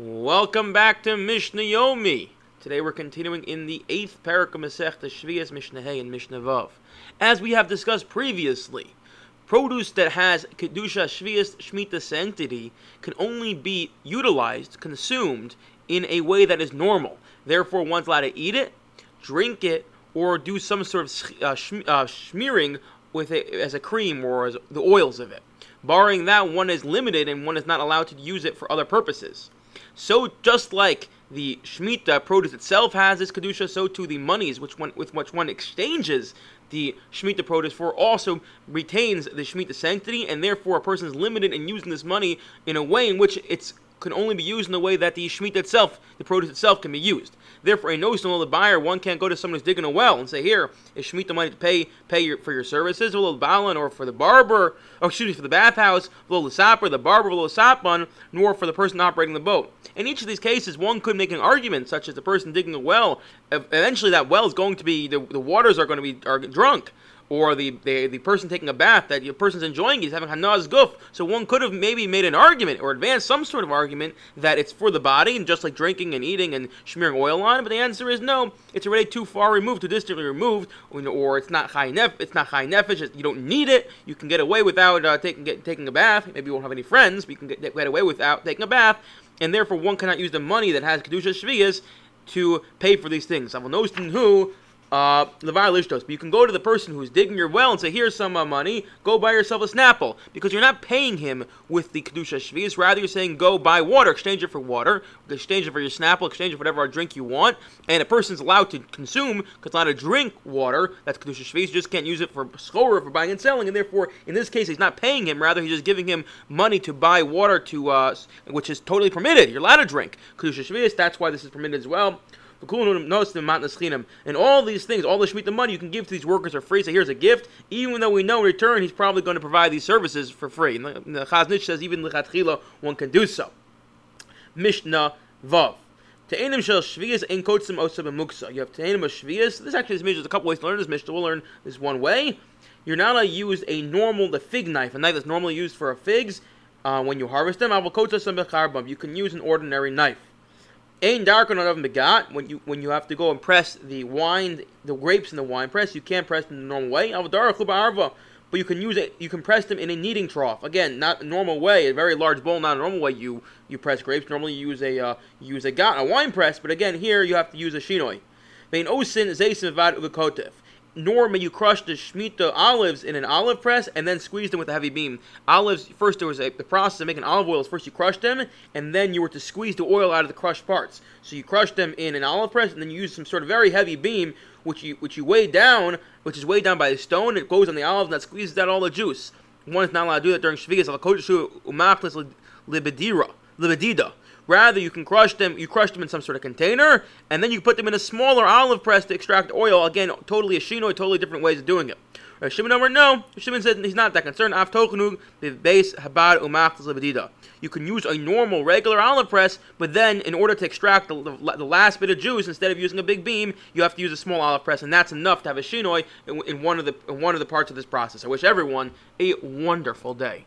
Welcome back to Mishnah Yomi. Today we're continuing in the eighth parak of Masechta Shvias Mishnah Hey and Mishnah Vav. As we have discussed previously, produce that has kedusha Shvias Shemitah sanctity can only be utilized, consumed in a way that is normal. Therefore, one's allowed to eat it, drink it, or do some sort of uh, uh, smearing with it as a cream or as the oils of it. Barring that, one is limited and one is not allowed to use it for other purposes. So just like the Shemitah produce itself has its Kedusha, so too the monies which one, with which one exchanges the Shemitah produce for also retains the Shemitah sanctity, and therefore a person is limited in using this money in a way in which it's can only be used in the way that the Shemitah itself, the produce itself, can be used. Therefore, a notional the buyer, one can't go to someone who's digging a well and say, "Here is Shemitah money to pay pay your, for your services, a little balin, or for the barber, or excuse me, for the bathhouse, little sapper, the barber, little sapon, nor for the person operating the boat." In each of these cases, one could make an argument, such as the person digging a well. Eventually, that well is going to be the, the waters are going to be are drunk or the, the, the person taking a bath that the person's enjoying is having hanaas guf. So one could have maybe made an argument or advanced some sort of argument that it's for the body and just like drinking and eating and smearing oil on. But the answer is no. It's already too far removed, too distantly removed, or it's not high nef. It's not chayei nefesh. You don't need it. You can get away without uh, taking get, taking a bath. Maybe you won't have any friends, but you can get, get away without taking a bath. And therefore, one cannot use the money that has kedusha shvias to pay for these things. Avon who uh, Levar Lishtos. But you can go to the person who's digging your well and say, here's some uh, money, go buy yourself a Snapple. Because you're not paying him with the Kedusha Shvias, rather you're saying, go buy water, exchange it for water, exchange it for your Snapple, exchange it for whatever drink you want. And a person's allowed to consume, because allowed to drink water, that's Kedusha Shvias, you just can't use it for score for buying and selling. And therefore, in this case, he's not paying him, rather he's just giving him money to buy water to, uh, which is totally permitted. You're allowed to drink Kedusha Shvias, that's why this is permitted as well. And all these things, all the Shemitah money you can give to these workers are free. So here's a gift, even though we know in return he's probably going to provide these services for free. And the, Ish says even the one can do so. Mishnah Vav. Te'enim shel shvias ein kotzim osa b'muksa. You have te'enim of shvias. This actually is Mishnah. There's a couple ways to learn this Mishnah. We'll learn this one way. You're not allowed to use a normal, the fig knife, a knife that's normally used for figs uh, when you harvest them. You can use an ordinary knife. Ain dark on of begat when you when you have to go and press the wine, the grapes in the wine press, you can't press them in the normal way. But you can use it. You can press them in a kneading trough. Again, not a normal way, a very large bowl, not a normal way. You you press grapes. Normally, you use a uh, use a gat, a wine press. But again, here you have to use a shinoi. Vein osin zeisim vad uvekotev nor may you crush the Shemitah olives in an olive press and then squeeze them with a heavy beam. Olives, first there was a, the process of making olive oils. First you crush them, and then you were to squeeze the oil out of the crushed parts. So you crushed them in an olive press, and then you use some sort of very heavy beam, which you which you weigh down, which is weighed down by the stone. It goes on the olive, and that squeezes out all the juice. One is not allowed to do that during Shvias. Libedida. Rather, you can crush them. You crush them in some sort of container, and then you put them in a smaller olive press to extract oil. Again, totally a shino, totally different ways of doing it. Rav Shimon number no. Shimon said he's not that concerned. Av base habad umachtas You can use a normal, regular olive press, but then in order to extract the, the, the, last bit of juice, instead of using a big beam, you have to use a small olive press, and that's enough to have a shinoi in, in one of the in one of the parts of this process. I wish everyone a wonderful day.